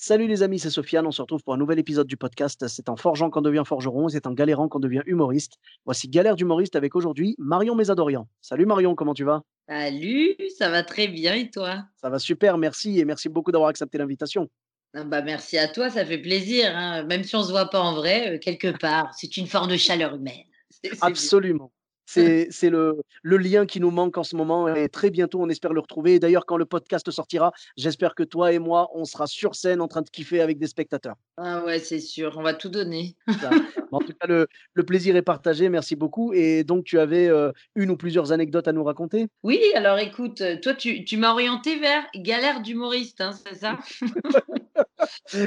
Salut les amis, c'est Sofiane. On se retrouve pour un nouvel épisode du podcast. C'est en forgeant qu'on devient forgeron, c'est en galérant qu'on devient humoriste. Voici Galère d'humoriste avec aujourd'hui Marion Mésadorian. Salut Marion, comment tu vas? Salut, ça va très bien et toi? Ça va super, merci et merci beaucoup d'avoir accepté l'invitation. Ah bah merci à toi, ça fait plaisir. hein. Même si on se voit pas en vrai, euh, quelque part, c'est une forme de chaleur humaine. Absolument. c'est le, le lien qui nous manque en ce moment et très bientôt on espère le retrouver. Et D'ailleurs, quand le podcast sortira, j'espère que toi et moi, on sera sur scène en train de kiffer avec des spectateurs. Ah ouais, c'est sûr, on va tout donner. En tout cas, le, le plaisir est partagé. Merci beaucoup. Et donc, tu avais euh, une ou plusieurs anecdotes à nous raconter? Oui, alors écoute, euh, toi tu, tu m'as orienté vers galère d'humoriste, hein, c'est ça?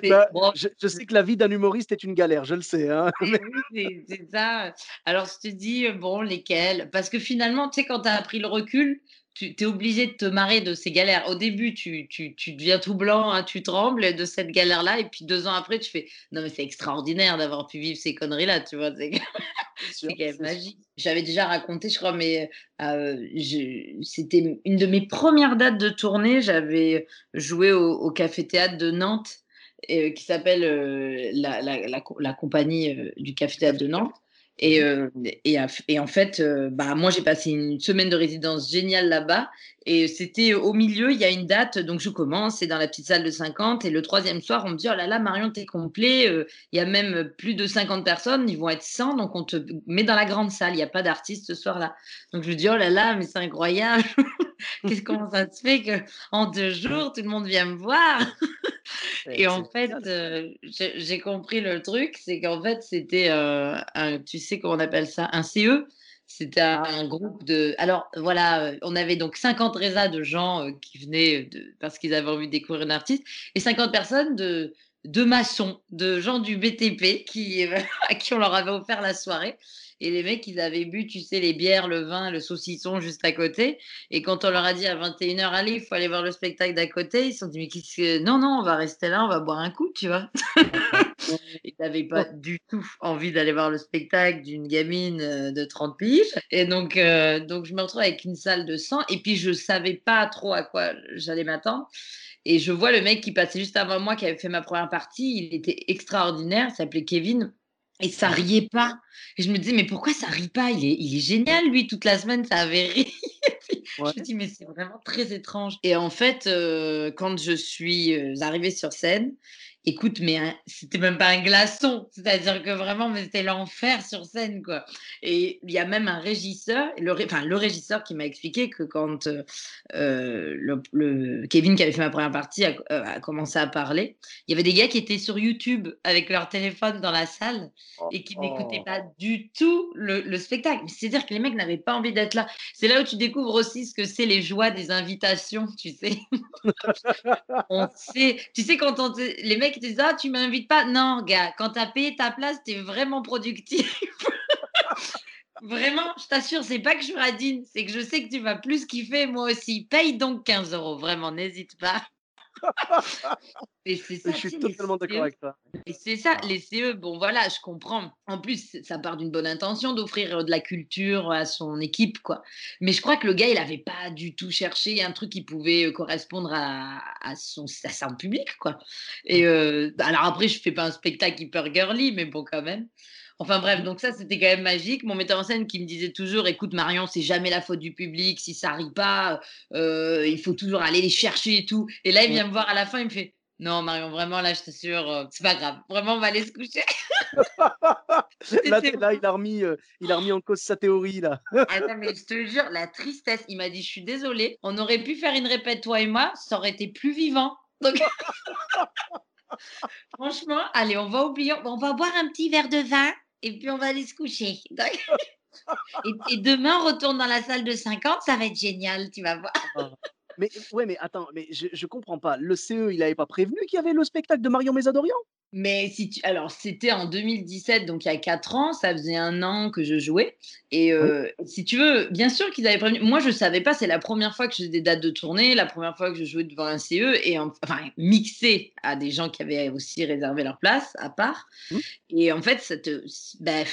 Bah, bon, je, je sais que la vie d'un humoriste est une galère, je le sais. hein. Et oui, c'est c'est ça. Alors, je te dis, bon, lesquels? Parce que finalement, tu sais, quand tu as pris le recul, tu es obligé de te marrer de ces galères. Au début, tu, tu, tu deviens tout blanc, hein, tu trembles de cette galère-là. Et puis, deux ans après, tu fais Non, mais c'est extraordinaire d'avoir pu vivre ces conneries-là, tu vois. C'est quand même magique. J'avais déjà raconté, je crois, mais euh, c'était une de mes premières dates de tournée. J'avais joué au, au Café Théâtre de Nantes, euh, qui s'appelle euh, la, la, la, la compagnie du Café Théâtre de Nantes. Et, euh, et, en fait, euh, bah, moi, j'ai passé une semaine de résidence géniale là-bas. Et c'était au milieu, il y a une date, donc je commence, c'est dans la petite salle de 50. Et le troisième soir, on me dit Oh là là, Marion, t'es complet. euh, il y a même plus de 50 personnes, ils vont être 100, donc on te met dans la grande salle. Il n'y a pas d'artiste ce soir-là. Donc je me dis Oh là là, mais c'est incroyable. Qu'est-ce comment ça se fait que en deux jours, tout le monde vient me voir? Et en fait, euh, j'ai compris le truc, c'est qu'en fait, c'était, euh, un, tu sais comment on appelle ça, un CE. C'était un, un groupe de. Alors voilà, euh, on avait donc 50 résas de gens euh, qui venaient de, parce qu'ils avaient envie de découvrir un artiste et 50 personnes de, de maçons, de gens du BTP qui, à qui on leur avait offert la soirée. Et les mecs, ils avaient bu, tu sais, les bières, le vin, le saucisson juste à côté. Et quand on leur a dit à 21h, allez, il faut aller voir le spectacle d'à côté, ils se sont dit, mais qu'est-ce que. Non, non, on va rester là, on va boire un coup, tu vois. Ils n'avaient pas du tout envie d'aller voir le spectacle d'une gamine euh, de 30 piges. Et donc, euh, donc, je me retrouve avec une salle de 100. Et puis, je savais pas trop à quoi j'allais m'attendre. Et je vois le mec qui passait juste avant moi, qui avait fait ma première partie. Il était extraordinaire, il s'appelait Kevin. Et ça riait pas. Et je me disais, mais pourquoi ça rit pas? Il est, il est génial, lui, toute la semaine, ça avait ri. Je me dis, mais c'est vraiment très étrange. Et en fait, euh, quand je suis euh, arrivée sur scène, écoute, mais c'était même pas un glaçon. C'est-à-dire que vraiment, mais c'était l'enfer sur scène, quoi. Et il y a même un régisseur, le, ré- enfin, le régisseur qui m'a expliqué que quand euh, euh, le, le- Kevin, qui avait fait ma première partie, a, euh, a commencé à parler, il y avait des gars qui étaient sur YouTube avec leur téléphone dans la salle et qui n'écoutaient Oh. pas du tout le, le spectacle. C'est-à-dire que les mecs n'avaient pas envie d'être là. C'est là où tu découvres aussi ce que c'est les joies des invitations, tu sais. on sait, tu sais, quand on les mecs te disent Ah, tu m'invites pas. Non, gars, quand tu as payé ta place, tu es vraiment productif. Vraiment, je t'assure, c'est pas que je radine, c'est que je sais que tu vas plus kiffer, moi aussi. Paye donc 15 euros, vraiment, n'hésite pas. Et c'est ça, Je suis totalement d'accord CE, avec toi. et c'est ça, les CE, bon voilà, je comprends. En plus, ça part d'une bonne intention d'offrir euh, de la culture à son équipe, quoi. Mais je crois que le gars, il n'avait pas du tout cherché un truc qui pouvait euh, correspondre à, à son, à son public, quoi. Et euh, alors après, je fais pas un spectacle hyper girly, mais bon, quand même. Enfin bref, donc ça, c'était quand même magique. Mon metteur en scène qui me disait toujours, écoute Marion, c'est jamais la faute du public. Si ça rit pas, euh, il faut toujours aller les chercher et tout. Et là, il vient me voir à la fin, il me fait, non Marion, vraiment, là, je t'assure, euh, c'est pas grave. Vraiment, on va aller se coucher. Là, il a, remis, euh, il a remis en cause sa théorie. là. Ah non, mais je te jure, la tristesse. Il m'a dit, je suis désolée, on aurait pu faire une répète, toi et moi, ça aurait été plus vivant. Donc, franchement, allez, on va oublier, on va boire un petit verre de vin et puis on va aller se coucher. Et, demain, on retourne dans la salle de 50, ça va être génial, tu vas voir. Mais ouais, mais attends, mais je je comprends pas. Le CE, il avait pas prévenu qu'il y avait le spectacle de Marion Mésadorian? Mais si tu alors c'était en 2017, donc il y a 4 ans, ça faisait un an que je jouais et Oui, heu, si tu veux, bien sûr qu'ils avaient prévenu. Moi, je savais pas, c'est la première fois que je faisais des dates de tournée, la première fois que je jouais devant un CE et en enfin mixé à des gens qui avaient aussi réservé leur place à part mmh, et en fait, ça te bah,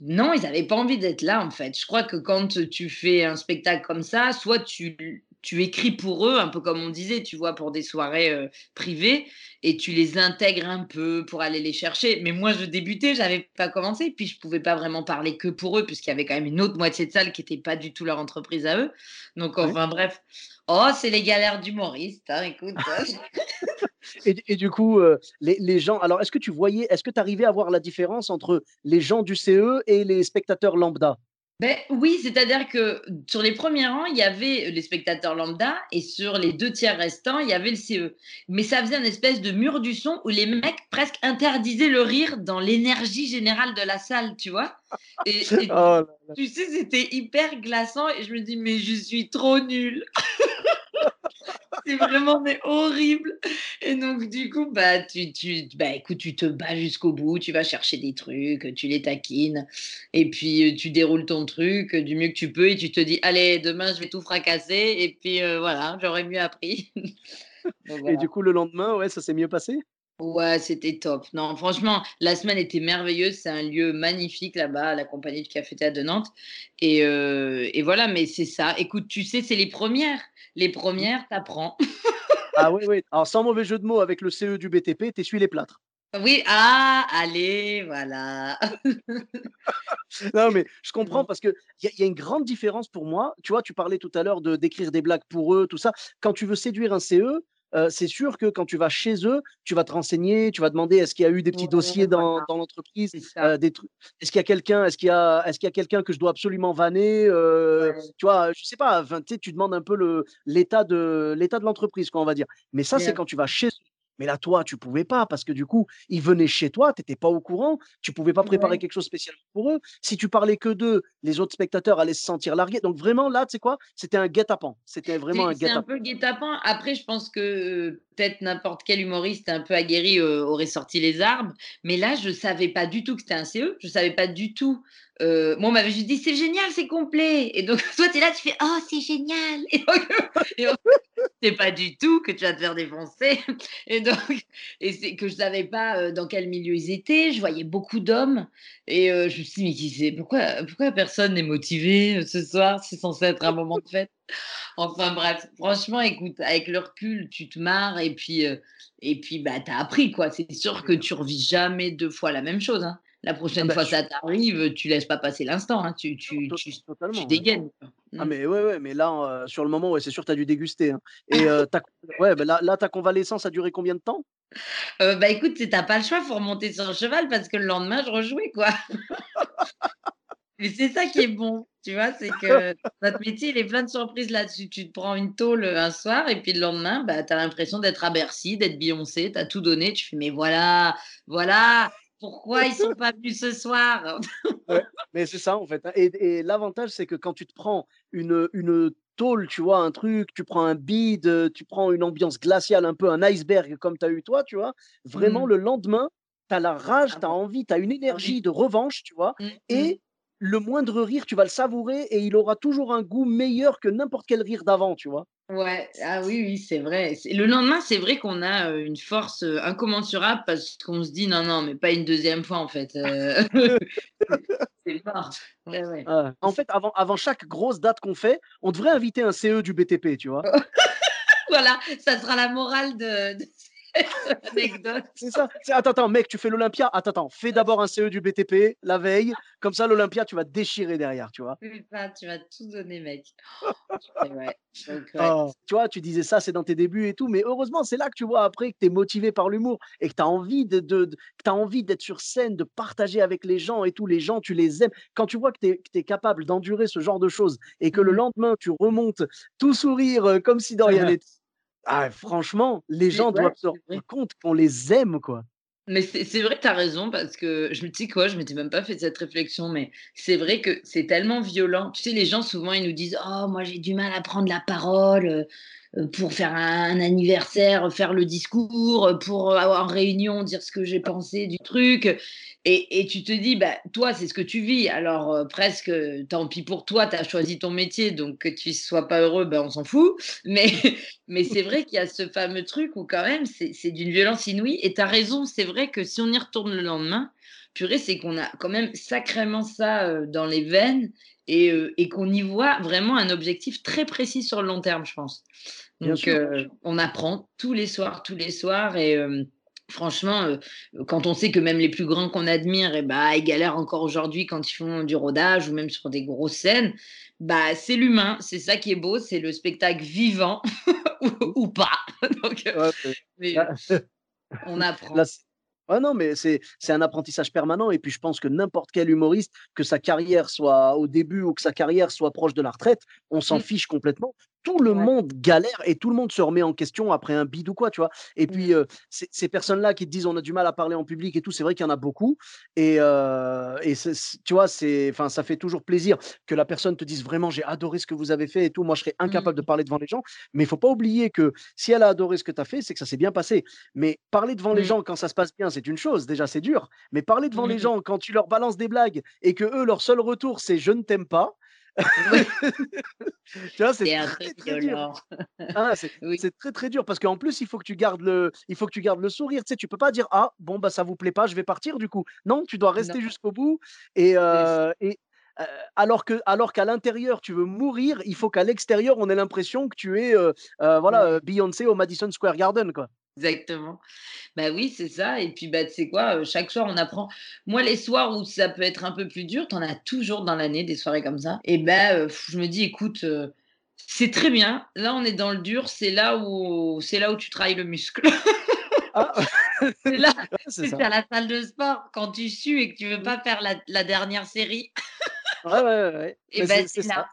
non, ils avaient pas envie d'être là, en fait. Je crois que quand tu fais un spectacle comme ça, soit tu tu écris pour eux, un peu comme on disait, tu vois, pour des soirées, heu, privées et tu les intègres un peu pour aller les chercher. Mais moi, je débutais, j'avais pas commencé, puis je pouvais pas vraiment parler que pour eux, puisqu'il y avait quand même une autre moitié de salle qui était pas du tout leur entreprise à eux. Donc ouais. enfin bref. Oh, c'est les galères d'humoristes, hein, écoute, Et du et du coup, heu, les les gens alors est-ce que tu voyais est-ce que tu arrivais à voir la différence entre les gens du CE et les spectateurs lambda? Beh, oui, c'est-à-dire que sur les premiers rangs, il y avait les spectateurs lambda et sur les 2 tiers restants, il y avait le CE. Mais ça faisait un espèce de mur du son où les mecs presque interdisaient le rire dans l'énergie générale de la salle, tu vois? Et et Oh là là. tu sais, c'était hyper glaçant et je me dis: «Mais je suis trop nulle». C'est vraiment mais horrible et donc du coup, bah, tu tu bah, écoute, tu te bats jusqu'au bout, tu vas chercher des trucs, tu les taquines et puis, heu, tu déroules ton truc, heu, du mieux que tu peux et tu te dis: «Allez, demain, je vais tout fracasser» et puis, heu, voilà, j'aurais mieux appris. Donc Et du coup, le lendemain, ouais, ça s'est mieux passé? Ouais, c'était top. Non, franchement, la semaine était merveilleuse. C'est un lieu magnifique là-bas, la compagnie du Café Théâtre de Nantes et heu et voilà, mais c'est ça. Écoute, tu sais, c'est les premières. Les Mmh. premières, t'apprends. Ah oui, oui. Alors sans mauvais jeu de mots avec le CE du BTP, tu essuies les plâtres. Oui, ah, allez, voilà. Non, mais je comprends parce qu'il y a y a une grande différence pour moi. Tu vois, tu parlais tout à l'heure de d'écrire des blagues pour eux, tout ça. Quand tu veux séduire un CE, c'est sûr que quand tu vas chez eux, tu vas te renseigner, tu vas demander est-ce qu'il y a eu des petits Ouais, dossiers dans voilà, dans l'entreprise, des trucs est-ce qu'il y a quelqu'un est-ce qu'il y a est-ce qu'il y a quelqu'un que je dois absolument vanner, heu, Ouais, tu vois? Je sais pas, tu sais, tu demandes un peu le l'état de l'état de l'entreprise, quoi, on va dire. Mais ça, c'est quand tu vas chez eux. Mais là, toi, tu pouvais pas parce que du coup, ils venaient chez toi, tu étais pas au courant, tu pouvais pas préparer ouais. quelque chose spécialement pour eux. Si tu parlais que d'eux, les autres spectateurs allaient se sentir largués. Donc vraiment là, tu sais quoi? C'était un guet-apens. C'était vraiment un c'est un guet-apens. peu le guet-apens. Après, je pense que, peut-être n'importe quel humoriste un peu aguerri, aurait sorti les armes. Mais là, je savais pas du tout que c'était un CE. Je savais pas du tout, moi, on m'avait juste dit: «C'est génial, c'est complet» et donc toi, tu es là, tu fais: «Oh, c'est génial» et donc c'est pas du tout que tu vas te faire défoncer et donc et c'est que je savais pas, heu, dans quel milieu ils étaient. Je voyais beaucoup d'hommes et heu, je me suis dit: «Mais pourquoi pourquoi personne n'est motivé, ce soir? C'est censé être un moment de fête». Enfin bref, franchement, écoute, avec le recul, tu te marres et puis, et puis, bah, tu as appris, quoi. C'est sûr que tu revis jamais 2 fois la même chose, hein. La Ah prochaine bah, fois je ça t'arrive, tu laisses pas passer l'instant, hein. Tu tu dégaines. Ah Mmh. mais ouais, ouais, mais là, sur le moment, ouais, c'est sûr, tu as dû déguster, hein et ouais, bah, là là, ta convalescence a duré combien de temps? Heu, bah, écoute, tu tu pas le choix, faut remonter sur le cheval parce que le lendemain, je rejouais, quoi. Mais c'est ça qui est bon, tu vois? C'est que notre métier, il est plein de surprises là-dessus. Tu te prends une tôle, un soir et puis le lendemain, bah, tu as l'impression d'être à Bercy, d'être Beyoncé, tu as tout donné. Tu fais: «Mais voilà, voilà, pourquoi ils sont pas venus ce soir?» Ouais, mais c'est ça en fait, hein et et l'avantage, c'est que quand tu te prends une, une tôle, tu vois? Un truc, tu prends un bide, tu prends une ambiance glaciale, un peu un iceberg comme tu as eu toi, tu vois? Vraiment Mmh. le lendemain, tu as la rage, Ah tu as envie, tu as une Ah énergie de revanche, tu vois? Mmh mh. Et le moindre rire, tu vas le savourer et il aura toujours un goût meilleur que n'importe quel rire d'avant, tu vois? Ouais, ah oui, oui, c'est vrai. Le lendemain, c'est vrai qu'on a, une force, incommensurable parce qu'on se dit: «Non, non, mais pas une deuxième fois en fait, heu». C'est mort. Ouais, ouais. Ah, en fait, avant avant chaque grosse date qu'on fait, on devrait inviter un CE du BTP, tu vois? Voilà, ça sera la morale de de anecdote. C'est ça. Attends, attends, mec, tu fais l'Olympia? Attends, attends, fais d'abord un CE du BTP la veille, comme ça l'Olympia, tu vas te déchirer derrière, tu vois? Ça, tu vas tout donner, mec. Ouais, donc ouais. Oh. Tu vois, tu disais ça, c'est dans tes débuts et tout, mais heureusement, c'est là que tu vois après que tu es motivé par l'humour et que tu as envie de envie d'être sur scène, de partager avec les gens et tout. Les gens, tu les aimes. Quand tu vois que tu es capable d'endurer ce genre de choses et que le Mmh. lendemain, tu remontes tout sourire, heu, comme si de rien n'était. Ah franchement, les gens doivent se rendre compte qu'on les aime, quoi. Mais c'est vrai que tu as raison parce que je me dis quoi? Je m'étais même pas fait cette réflexion, mais c'est vrai que c'est tellement violent. Tu sais, les gens souvent ils nous disent: «Oh moi j'ai du mal à prendre la parole, heu». Pour faire un, anniversaire, faire le discours, pour avoir une réunion, dire ce que j'ai pensé du truc. Et, tu te dis, bah, toi, c'est ce que tu vis. Alors, presque, tant pis pour toi, tu as choisi ton métier, donc que tu sois pas heureux, ben, on s'en fout. Mais, mais c'est vrai qu'il y a ce fameux truc où, quand même, c'est d'une violence inouïe. Et tu as raison, c'est vrai que si on y retourne le lendemain, purée, c'est qu'on a quand même sacrément ça dans les veines et, et qu'on y voit vraiment un objectif très précis sur le long terme, je pense. Donc, on apprend tous les soirs, tous les soirs. Et franchement, quand on sait que même les plus grands qu'on admire, et eh bah, ils galèrent encore aujourd'hui quand ils font du rodage ou même sur des grosses scènes, bah, c'est l'humain. C'est ça qui est beau, c'est le spectacle vivant ou, pas. Donc, on apprend. Ah non, mais c'est un apprentissage permanent. Et puis, je pense que n'importe quel humoriste, que sa carrière soit au début ou que sa carrière soit proche de la retraite, on s'en mmh. fiche complètement tout le monde galère et tout le monde se remet en question après un bid ou quoi, tu vois? Et mmh. puis, ces personnes-là qui te disent on a du mal à parler en public et tout, c'est vrai qu'il y en a beaucoup. Et, et tu vois, enfin, ça fait toujours plaisir que la personne te dise vraiment j'ai adoré ce que vous avez fait et tout. Moi, je serais incapable de mmh. parler devant les gens. Mais il faut pas oublier que si elle a adoré ce que tu as fait, c'est que ça s'est bien passé. Mais parler devant les mmh. gens quand ça se passe bien, c'est une chose. Déjà, c'est dur. Mais parler devant les gens quand tu leur balances des blagues et que eux, leur seul retour, c'est je ne t'aime pas tu vois, c'est très, très dur. Ah, c'est très très dur parce qu'en plus il faut que tu gardes le, il faut que tu gardes le sourire. Tu sais, tu peux pas dire ah bon bah ça vous plaît pas, je vais partir du coup. Non, tu dois rester jusqu'au bout et, euh, et euh, alors que alors qu'à l'intérieur tu veux mourir, il faut qu'à l'extérieur on ait l'impression que tu es euh, voilà Beyoncé au Madison Square Garden quoi. Exactement. Bah oui, c'est ça. Et puis, bah, tu sais quoi, chaque soir, on apprend. Moi, les soirs où ça peut être un peu plus dur, tu en as toujours dans l'année des soirées comme ça. Et ben, je me dis, écoute, c'est très bien. Là, on est dans le dur. C'est là où, c'est là où tu travailles le muscle. Ah. c'est là, c'est à la salle de sport quand tu sues et que tu veux pas faire la, dernière série. ouais, ouais, ouais. Et ben, c'est là.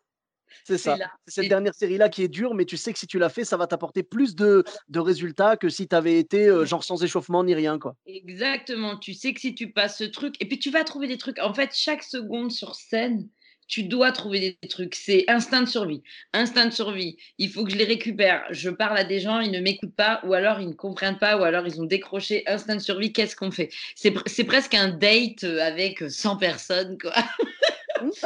C'est ça. C'est cette dernière série-là qui est dure, mais tu sais que si tu l'as fait, ça va t'apporter plus de, de, résultats que si tu avais été genre sans échauffement ni rien. quoi. Exactement. Tu sais que si tu passes ce truc, et puis tu vas trouver des trucs. En fait, chaque seconde sur scène, tu dois trouver des trucs. C'est instinct de survie. Instinct de survie. Il faut que je les récupère. Je parle à des gens, ils ne m'écoutent pas, ou alors ils ne comprennent pas, ou alors ils ont décroché. Instinct de survie, qu'est-ce qu'on fait? C'est presque un date avec 100 personnes, quoi.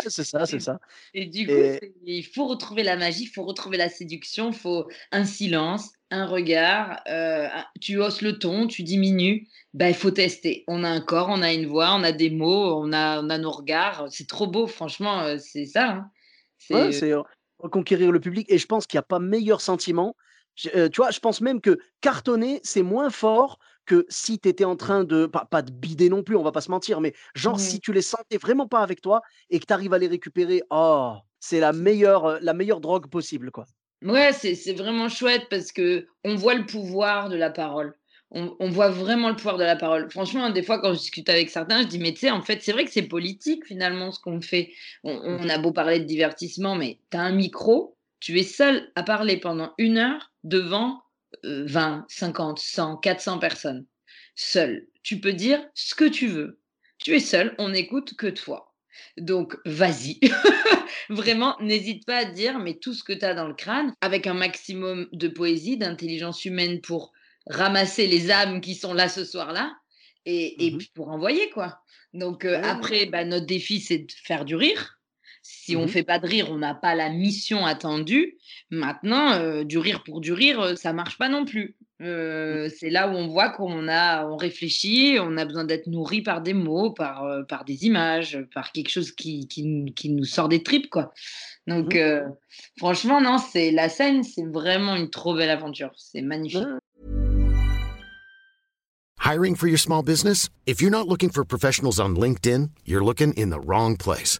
c'est ça, c'est ça. Et du coup, il faut retrouver la magie, il faut retrouver la séduction, il faut un silence, un regard, euh, tu hausses le ton, tu diminues. Ben, il faut tester. On a un corps, on a une voix, on a des mots, on a, on a nos regards. C'est trop beau, franchement, euh, c'est ça. Hein. C'est reconquérir le public. Et je pense qu'il n'y a pas meilleur sentiment. tu vois, je pense même que cartonner, c'est moins fort que si tu étais en train de, pas, de bider non plus, on va pas se mentir, mais genre si tu les sentais vraiment pas avec toi et que tu arrives à les récupérer, oh, c'est la meilleure, la meilleure drogue possible, quoi. Ouais, c'est vraiment chouette parce que on voit le pouvoir de la parole. On, voit vraiment le pouvoir de la parole. Franchement, des fois, quand je discute avec certains, je dis, mais tu sais, en fait, c'est vrai que c'est politique finalement ce qu'on fait. On, a beau parler de divertissement, mais tu as un micro, tu es seul à parler pendant une heure devant 20, 50, 100, 400 personnes. Seul. Tu peux dire ce que tu veux. Tu es seul, on n'écoute que toi. Donc, vas-y. Vraiment, n'hésite pas à dire, mais tout ce que tu as dans le crâne, avec un maximum de poésie, d'intelligence humaine pour ramasser les âmes qui sont là ce soir-là, et, et mmh pour envoyer, quoi. Donc, euh, après, bah, notre défi, c'est de faire du rire. Si on ne mmh fait pas de rire, on n'a pas la mission attendue. Maintenant, euh, du rire pour du rire, euh, ça marche pas non plus. Mmh. Euh, c'est là où on voit qu'on a, on réfléchit, on a besoin d'être nourri par des mots, par, par des images, par quelque chose qui, qui, qui nous sort des tripes, quoi. Donc, mmh. franchement, non, c'est la scène, c'est vraiment une trop belle aventure. C'est magnifique. Hiring for your small business? If you're not looking for professionals on LinkedIn, you're looking in the wrong place.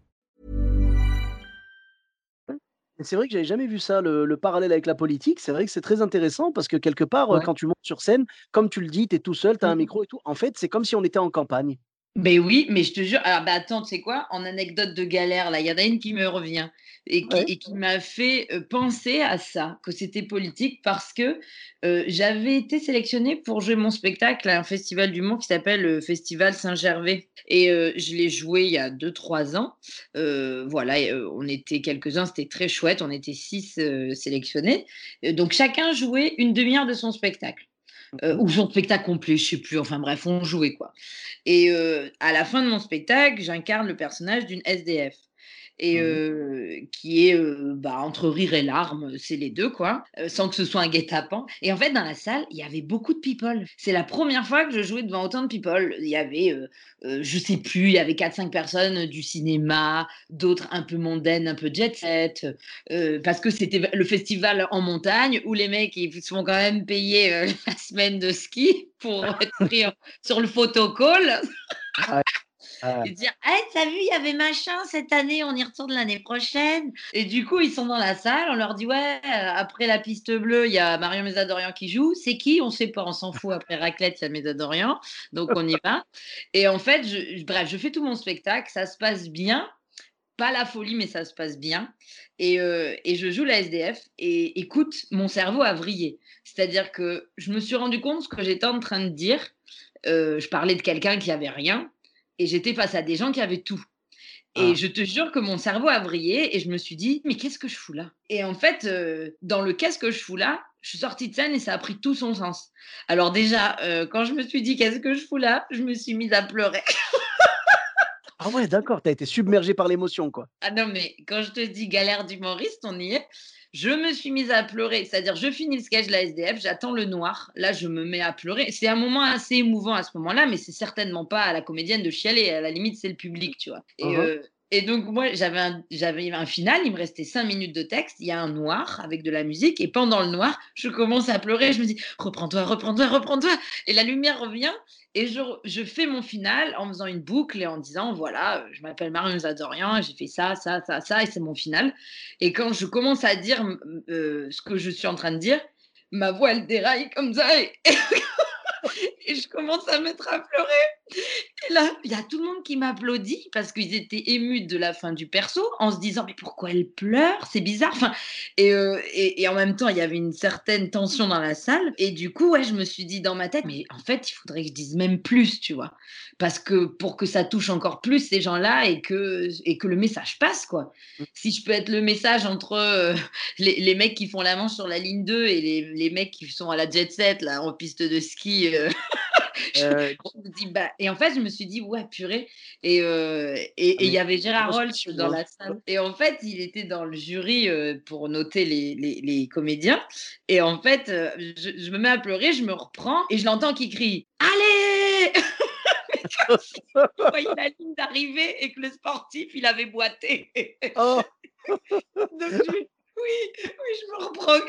C'est vrai que j'avais jamais vu ça, le le parallèle avec la politique. C'est vrai que c'est très intéressant parce que quelque part, Ouais. quand tu montes sur scène, comme tu le dis, tu es tout seul, tu as un Mmh micro et tout. En fait, c'est comme si on était en campagne. Beh oui, mais je te jure alors bah, attends, tu sais quoi? En anecdote de galère là, il y en a une qui me revient et qui Ouais. et qui m'a fait, penser à ça, que c'était politique parce que, j'avais été sélectionnée pour jouer mon spectacle à un festival d'humour qui s'appelle, le Festival Saint-Gervais et je l'ai joué il y a 2-3 ans. Voilà on était quelques-uns, c'était très chouette, on était 6, heu, sélectionnés. Donc chacun jouait une demi heure de son spectacle, ou son spectacle complet, je sais plus, enfin bref, on jouait quoi et à la fin de mon spectacle, j'incarne le personnage d'une SDF et Mmh qui est, bah, entre rire et larmes, c'est les 2 quoi, sans que ce soit un guet-apens et en fait, dans la salle, il y avait beaucoup de people. C'est la 1re fois que je jouais devant autant de people. Il y avait, je sais plus, il y avait 4-5 personnes du cinéma, d'autres un peu mondaines, un peu jet set, heu parce que c'était le festival en montagne où les mecs, ils se font quand même payer, heu, la semaine de ski pour être pris sur le photocall Ouais. et dire: «Hey, tu as vu, il y avait machin cette année, on y retourne l'année prochaine» et du coup, ils sont dans la salle, on leur dit: «Ouais, heu, après la piste bleue, il y a Marion Mézadorian qui joue». «C'est qui?» «On sait pas, on s'en fout, après raclette, il y a Mézadorian», donc on y va et en fait, je bref, je fais tout mon spectacle, ça se passe bien, pas la folie, mais ça se passe bien. Et heu et je joue la SDF et écoute, mon cerveau a vrillé. C'est-à-dire que je me suis rendu compte ce que j'étais en train de dire, heu, je parlais de quelqu'un qui avait rien et j'étais face à des gens qui avaient tout et Ah. je te jure que mon cerveau a vrillé et je me suis dit: «Mais qu'est-ce que je fous là?» et en fait, heu, dans le «Qu'est-ce que je fous là?» je suis sortie de scène et ça a pris tout son sens. Alors déjà, heu, quand je me suis dit: «Qu'est-ce que je fous là?» je me suis mise à pleurer. Ah ouais, d'accord, tu as été submergée par l'émotion, quoi. Ah non, mais quand je te dis galère d'humoriste, on y est. Je me suis mise à pleurer, c'est-à-dire je finis le sketch de la SDF, j'attends le noir, là je me mets à pleurer. C'est un moment assez émouvant à ce moment-là, mais c'est certainement pas à la comédienne de chialer, à la limite c'est le public, tu vois? Mh. heu et donc moi j'avais un j'avais un final, il me restait 5 minutes de texte, il y a un noir avec de la musique et pendant le noir, je commence à pleurer, je me dis: «Reprends-toi, reprends-toi, reprends-toi» et la lumière revient et je je fais mon final en faisant une boucle et en disant: «Voilà, je m'appelle Marion Mézadorian et j'ai fait ça, ça, ça, ça et c'est mon final» et quand je commence à dire, heu, ce que je suis en train de dire, ma voix elle déraille comme ça et et je commence à mettre à pleurer et là, il y a tout le monde qui m'applaudit parce qu'ils étaient émus de la fin du perso en se disant: «Mais pourquoi elle pleure? C'est bizarre», enfin et heu et et en même temps, il y avait une certaine tension dans la salle et du coup, ouais, je me suis dit dans ma tête: «Mais en fait, il faudrait que je dise même plus», tu vois? Parce que pour que ça touche encore plus ces gens-là et que et que le message passe, quoi. Mmh. Si je peux être le message entre, heu, les les mecs qui font la manche sur la ligne 2 et les les mecs qui sont à la jet set là, en piste de ski, heu, je me dis: «Bah» et en fait, je me suis dit: «Ouais, purée» et et et Ah il y mais avait Gérard pression, dans la salle et en fait, il était dans le jury, heu, pour noter les les les comédiens et en fait, je je me mets à pleurer, je me reprends et je l'entends qui crie: «Allez!» je voyais la ligne d'arrivée et que le sportif, il avait boité. Oh! Donc je oui, oui, je me reprends.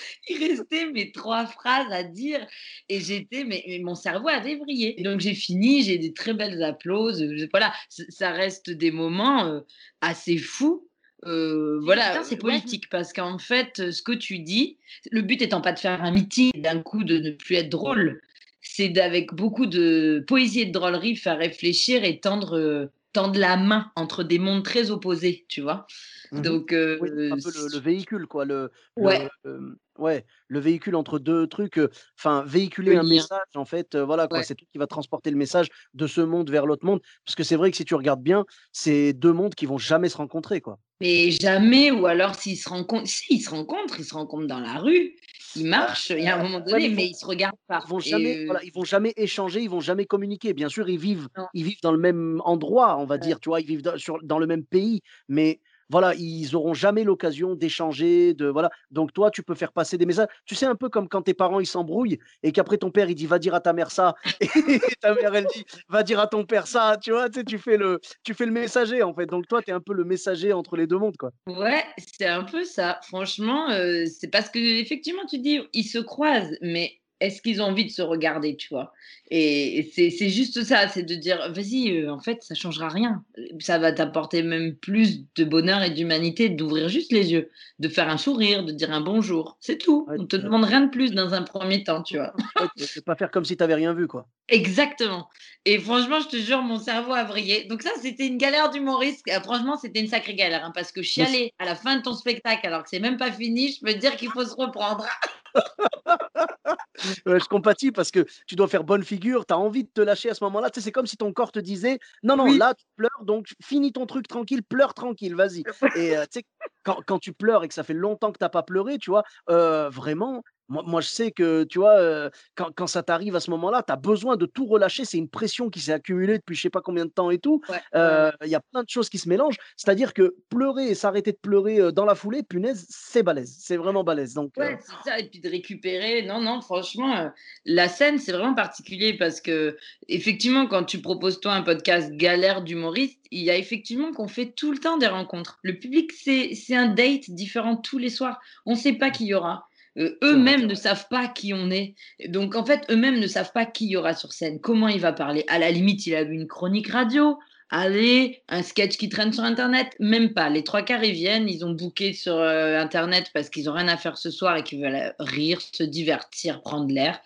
Il restait mes 3 phrases à dire et j'étais mais mais mon cerveau avait vrillé. Donc j'ai fini, j'ai des très belles applauses, je voilà, ça reste des moments, heu, assez fous. Et voilà, c'est ouais. politique parce qu'en fait, ce que tu dis, le but étant pas de faire un meeting, d'un coup de ne plus être drôle, c'est d'avec beaucoup de poésie et de drôlerie, faire réfléchir et tendre, tendre la main entre des mondes très opposés, tu vois? Mmh mh. Donc Oui, heu, un peu le véhicule quoi, le le, Ouais. hem, ouais, le véhicule entre 2 trucs, heu, enfin véhiculer Le un lien. message en fait, voilà quoi, Ouais. c'est toi qui va transporter le message de ce monde vers l'autre monde. Parce que c'est vrai que si tu regardes bien, c'est 2 mondes qui vont jamais se rencontrer, quoi. Mais jamais ou alors s'ils se rencontrent si, ils se rencontrent, ils se rencontrent dans la rue, ils marchent, il y a un moment ouais, donné, mais ils mais ils se regardent ils pas vont jamais voilà, ils vont jamais échanger, ils vont jamais communiquer. Bien sûr, ils vivent Non. ils vivent dans le même endroit, on va Ouais. dire, tu vois? Ils vivent dans sur dans le même pays, mais voilà, ils auront jamais l'occasion d'échanger, de voilà. Donc toi, tu peux faire passer des messages. Tu sais un peu comme quand tes parents, ils s'embrouillent et qu'après ton père, il dit: «Va dire à ta mère ça» et ta mère, elle dit: «Va dire à ton père ça», tu vois? Tu tu fais le tu fais le messager en fait. Donc toi, tu es un peu le messager entre les 2 mondes, quoi. Ouais, c'est un peu ça. Franchement, heu, c'est parce qu'effectivement tu dis: «Ils se croisent», mais est-ce qu'ils ont envie de se regarder, tu vois? Et c'est juste ça, c'est de dire, vas-y, euh, en fait, ça changera rien. Ça va t'apporter même plus de bonheur et d'humanité d'ouvrir juste les yeux, de faire un sourire, de dire un bonjour. C'est tout. On te demande rien de plus dans un premier temps, tu vois. Ouais, pas faire comme si tu n'avais rien vu, quoi. Exactement. Et franchement, je te jure, mon cerveau a vrillé. Donc ça, c'était une galère d'humoriste. Euh, franchement, c'était une sacrée galère, hein, parce que chialer à la fin de ton spectacle, alors que c'est même pas fini, je peux te dire qu'il faut se reprendre. je compatis parce que tu dois faire bonne figure, tu as envie de te lâcher à ce moment-là. Tu sais, c'est comme si ton corps te disait Non, non, là, tu pleures, donc finis ton truc tranquille, pleure tranquille, vas-y. Et euh, tu sais, quand, quand, tu pleures et que ça fait longtemps que tu n'as pas pleuré, tu vois, euh, vraiment, moi, je sais que, tu vois, quand, ça t'arrive à ce moment-là, tu as besoin de tout relâcher. C'est une pression qui s'est accumulée depuis je sais pas combien de temps et tout. Il y a plein de choses qui se mélangent. C'est-à-dire que pleurer et s'arrêter de pleurer dans la foulée, punaise, c'est balèze. C'est vraiment balèze. Donc, ouais, c'est ça. Et puis de récupérer. Non, non, franchement, la scène, c'est vraiment particulier parce que, effectivement, quand tu proposes toi un podcast galère d'humoriste, il y a effectivement qu'on fait tout le temps des rencontres. Le public, c'est un date différent tous les soirs. On ne sait pas qui y aura. Euh, eux-mêmes ne savent pas qui on est. Donc, en fait, eux-mêmes ne savent pas qui y aura sur scène, comment il va parler? À la limite, il a vu une chronique radio, allez, un sketch qui traîne sur Internet, même pas. Les trois quarts, ils viennent, ils ont booké sur euh, Internet parce qu'ils n'ont rien à faire ce soir et qu'ils veulent rire, se divertir, prendre l'air.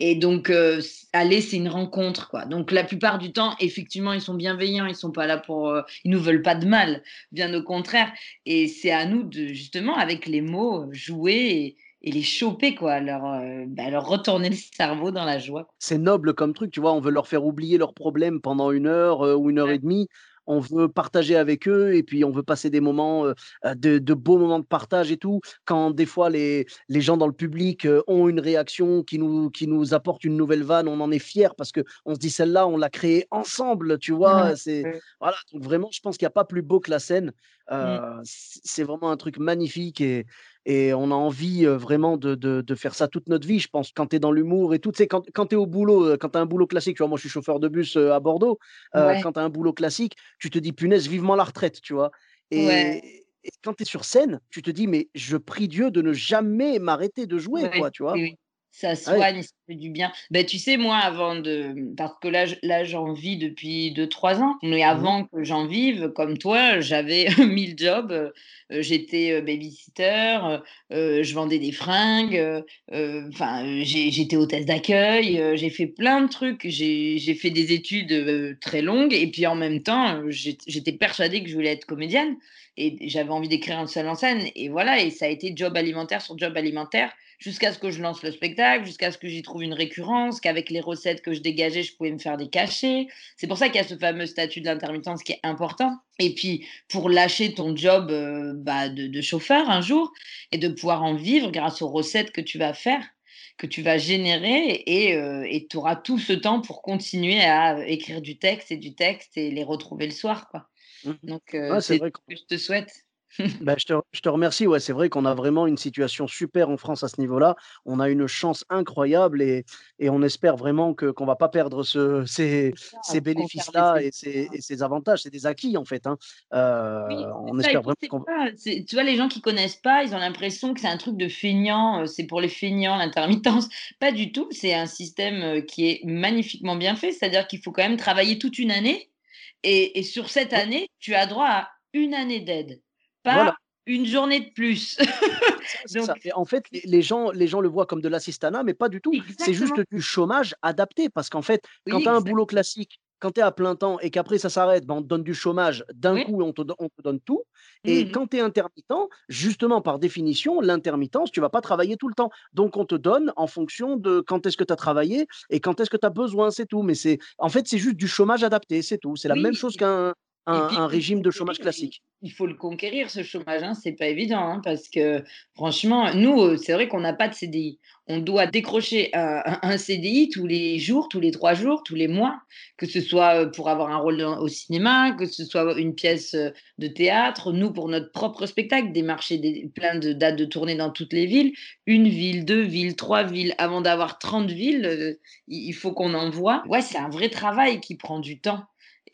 Et donc, euh, aller, c'est une rencontre, quoi. Donc, la plupart du temps, effectivement, ils sont bienveillants, ils sont pas là pour, ils nous veulent pas de mal, bien au contraire. Et c'est à nous de, justement, avec les mots, jouer et les choper, quoi, leur, euh, bah, leur retourner le cerveau dans la joie. C'est noble comme truc, tu vois, on veut leur faire oublier leurs problèmes pendant une heure euh, ou une heure et demie. On veut partager avec eux et puis on veut passer des moments, euh, de, de, beaux moments de partage et tout. Quand des fois les, les gens dans le public ont une réaction qui nous, qui nous apporte une nouvelle vanne, on en est fier parce qu'on se dit celle-là, on l'a créée ensemble, tu vois. C'est, voilà, donc vraiment, je pense qu'il n'y a pas plus beau que la scène. Mmh. C'est vraiment un truc magnifique et, et on a envie vraiment de, de, faire ça toute notre vie, je pense, quand tu es dans l'humour et tout. Quand, quand tu es au boulot, quand tu as un boulot classique, tu vois, moi je suis chauffeur de bus à Bordeaux, quand tu as un boulot classique, tu te dis, punaise, vivement la retraite, tu vois. Et, quand tu es sur scène, tu te dis, mais je prie Dieu de ne jamais m'arrêter de jouer, quoi, tu vois. Ça ah soigne, ça fait du bien. Ben, tu sais, moi, avant de. Parce que là, là j'en vis depuis 2-3 ans. Mais mmh avant que j'en vive, comme toi, j'avais 1000 jobs. Euh, j'étais babysitter, je vendais des fringues, enfin, j'étais hôtesse d'accueil, j'ai fait plein de trucs. J'ai fait des études très longues. Et puis en même temps, j'étais persuadée que je voulais être comédienne. Et j'avais envie d'écrire un seul en scène. Et voilà, et ça a été job alimentaire sur job alimentaire jusqu'à ce que je lance le spectacle, jusqu'à ce que j'y trouve une récurrence, qu'avec les recettes que je dégageais, je pouvais me faire des cachets. C'est pour ça qu'il y a ce fameux statut de l'intermittence qui est important. Et puis, pour lâcher ton job euh, bah, de, chauffeur un jour et de pouvoir en vivre grâce aux recettes que tu vas faire, que tu vas générer, et euh, tu auras tout ce temps pour continuer à écrire du texte et du texte et les retrouver le soir. Quoi. Mmh Donc, euh, c'est ce que je te souhaite. Bah, je, te, je, te, remercie. Ouais, c'est vrai qu'on a vraiment une situation super en France à ce niveau-là. On a une chance incroyable et, et on espère vraiment que, qu'on ne va pas perdre ce, ces, ces bénéfices-là et ces, et ces, avantages. C'est des acquis en fait. Hein. Euh, on espère vraiment Tu vois, les gens qui connaissent pas, ils ont l'impression que c'est un truc de feignant, euh, c'est pour les feignants, l'intermittence. Pas du tout. C'est un système euh, qui est magnifiquement bien fait. C'est-à-dire qu'il faut quand même travailler toute une année. Et, et sur cette année, tu as droit à une année d'aide pas une journée de plus. en fait, les gens, les gens le voient comme de l'assistanat, mais pas du tout. C'est juste du chômage adapté. Parce qu'en fait, quand tu as un boulot classique, quand tu es à plein temps et qu'après ça s'arrête, ben on te donne du chômage d'un coup et on te, on te, donne tout. Et mmh quand tu es intermittent, justement par définition, l'intermittence, tu vas pas travailler tout le temps. Donc on te donne en fonction de quand est-ce que tu as travaillé et quand est-ce que tu as besoin, c'est tout. Mais c'est en fait, c'est juste du chômage adapté, c'est tout. C'est la même chose qu'un un, régime de chômage classique. Il faut le conquérir, ce chômage. Hein. C'est pas évident, hein, parce que franchement, nous, euh, c'est vrai qu'on n'a pas de CDI. On doit décrocher un, CDI tous les jours, tous les trois jours, tous les mois, que ce soit euh, pour avoir un rôle au cinéma, que ce soit une pièce euh, de théâtre, nous pour notre propre spectacle, démarcher des, plein de dates de tournée dans toutes les villes, une ville, deux villes, trois villes, avant d'avoir 30 villes, il faut qu'on envoie. Ouais, c'est un vrai travail qui prend du temps.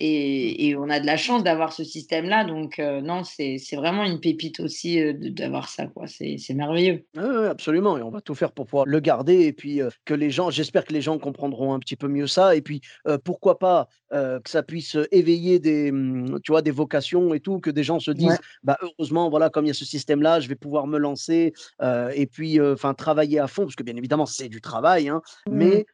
Et, on a de la chance d'avoir ce système-là. Donc, euh, non, c'est vraiment une pépite aussi euh, d'avoir ça. C'est merveilleux. Oui, absolument. Et on va tout faire pour pouvoir le garder. Et puis, euh, que les gens, j'espère que les gens comprendront un petit peu mieux ça. Et puis, pourquoi pas que ça puisse éveiller des, mmh, tu vois, des vocations et tout, que des gens se disent, bah, heureusement, voilà, comme il y a ce système-là, je vais pouvoir me lancer et puis, enfin, travailler à fond, parce que bien évidemment, c'est du travail, hein, mmh. mais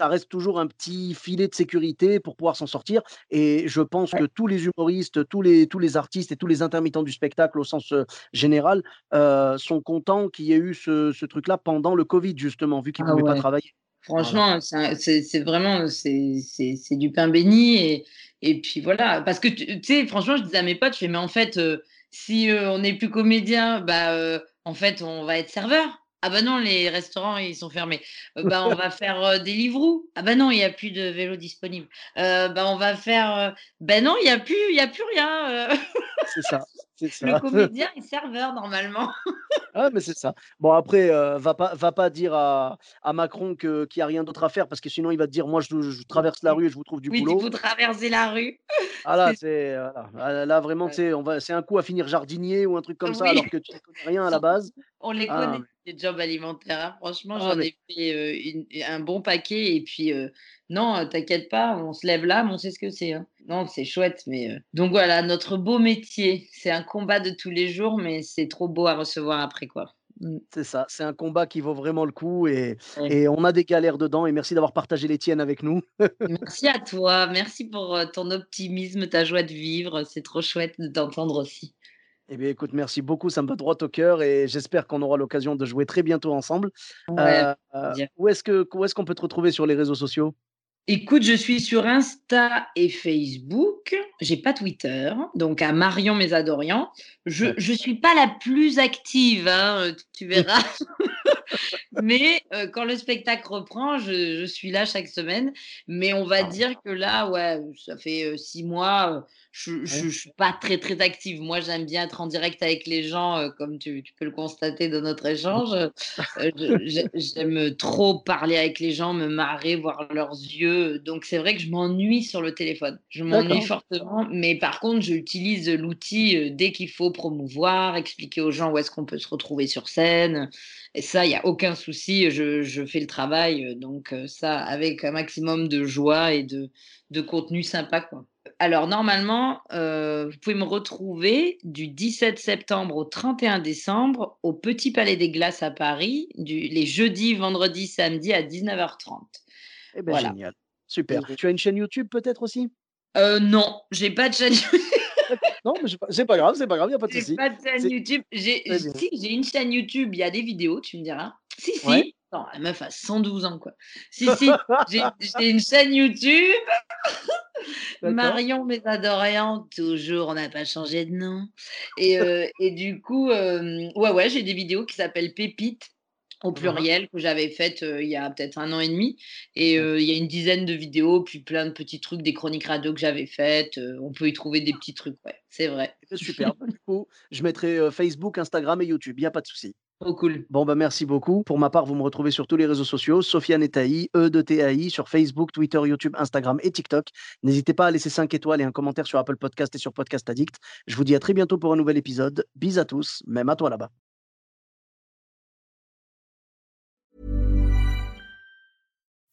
ça reste toujours un petit filet de sécurité pour pouvoir s'en sortir. Et je pense que tous les humoristes, tous les, tous les artistes et tous les intermittents du spectacle au sens général sont contents qu'il y ait eu ce, truc-là pendant le Covid, justement, vu qu'ils ne ah pouvaient pas travailler. Franchement, c'est vraiment c'est du pain béni. Et, et puis voilà, parce que tu sais, franchement, je disais à mes potes, je fais, mais en fait, si on n'est plus comédien, bah, en fait, on va être serveur. Ah bah non, les restaurants, ils sont fermés. bah, on va faire des livres Ah bah non, il n'y a plus de vélo disponible. bah, on va faire. Ben non, il n'y a, plus, y a plus rien. C'est ça. Le comédien est serveur normalement. ah, mais c'est ça. Bon, après, va, pas, va pas dire à, à Macron qu'il n'y a rien d'autre à faire parce que sinon il va te dire Moi, je, traverse la rue et je vous trouve du oui, boulot. Oui, vous traversez la rue. Ah là, c'est, voilà. là vraiment, c'est un coup à finir jardinier ou un truc comme ça alors que tu ne connais rien à la base. On les ah, connaît des jobs alimentaires. Hein. Franchement, ah, j'en ai fait un bon paquet. Et puis, non, t'inquiète pas, on se lève là, mais on sait ce que c'est. Hein. Non, c'est chouette. Mais Donc voilà, notre beau métier. C'est un combat de tous les jours, mais c'est trop beau à recevoir après, quoi. Mmh. C'est ça, c'est un combat qui vaut vraiment le coup et, et on a des galères dedans et merci d'avoir partagé les tiennes avec nous. merci à toi, merci pour ton optimisme, ta joie de vivre, c'est trop chouette de t'entendre aussi. Eh bien, écoute, merci beaucoup, ça me va droit au cœur et j'espère qu'on aura l'occasion de jouer très bientôt ensemble. Euh, où est-ce que où est-ce qu'on peut te retrouver sur les réseaux sociaux? Écoute, je suis sur Insta et Facebook. J'ai pas Twitter, donc à Marion Mésadorian. Je ne suis pas la plus active, hein, tu verras. Mais euh, quand le spectacle reprend, je, suis là chaque semaine. Mais on va ah. dire que là, ouais, ça fait euh, six mois je ne suis pas très, très active. Moi, j'aime bien être en direct avec les gens, euh, comme tu, peux le constater dans notre échange. Euh, j'aime trop parler avec les gens, me marrer, voir leurs yeux. Donc, c'est vrai que je m'ennuie sur le téléphone. Je m'ennuie fortement. Mais par contre, j'utilise l'outil euh, dès qu'il faut promouvoir, expliquer aux gens où est-ce qu'on peut se retrouver sur scène. Et ça, il n'y a aucun souci. Je, je, fais le travail. Donc, ça, avec un maximum de joie et de, de contenu sympa. Quoi. Alors, normalement, euh, vous pouvez me retrouver du 17 septembre au 31 décembre au Petit Palais des Glaces à Paris, les jeudis, vendredis, samedis à 19h30. Eh bien, génial. Super. Tu as une chaîne YouTube peut-être aussi? Euh, Non, j'ai pas de chaîne YouTube. non, mais c'est pas grave, c'est pas grave, il n'y a pas de souci. J'ai pas de chaîne YouTube. J'ai une chaîne YouTube, il y a des vidéos, tu me diras. Si, si. Non, la meuf a 112 ans, quoi. Si, si, j'ai une chaîne YouTube. Marion Mésadorian, toujours, on n'a pas changé de nom. Et, euh, et du coup, euh, ouais, ouais, j'ai des vidéos qui s'appellent Pépites au pluriel que j'avais faites euh, il y a peut-être un an et demi. Et il y a une dizaine de vidéos, puis plein de petits trucs, des chroniques radio que j'avais faites. on peut y trouver des petits trucs, ouais, c'est vrai. Super. du coup, je mettrai Facebook, Instagram et YouTube, il n'y a pas de souci. Trop cool. Bon, bah merci beaucoup. Pour ma part, vous me retrouvez sur tous les réseaux sociaux, Sofiane Etaï, E de TAI, sur Facebook, Twitter, YouTube, Instagram et TikTok. N'hésitez pas à laisser 5 étoiles et un commentaire sur Apple Podcast et sur Podcast Addict. Je vous dis à très bientôt pour un nouvel épisode. Bis à tous, même à toi là-bas.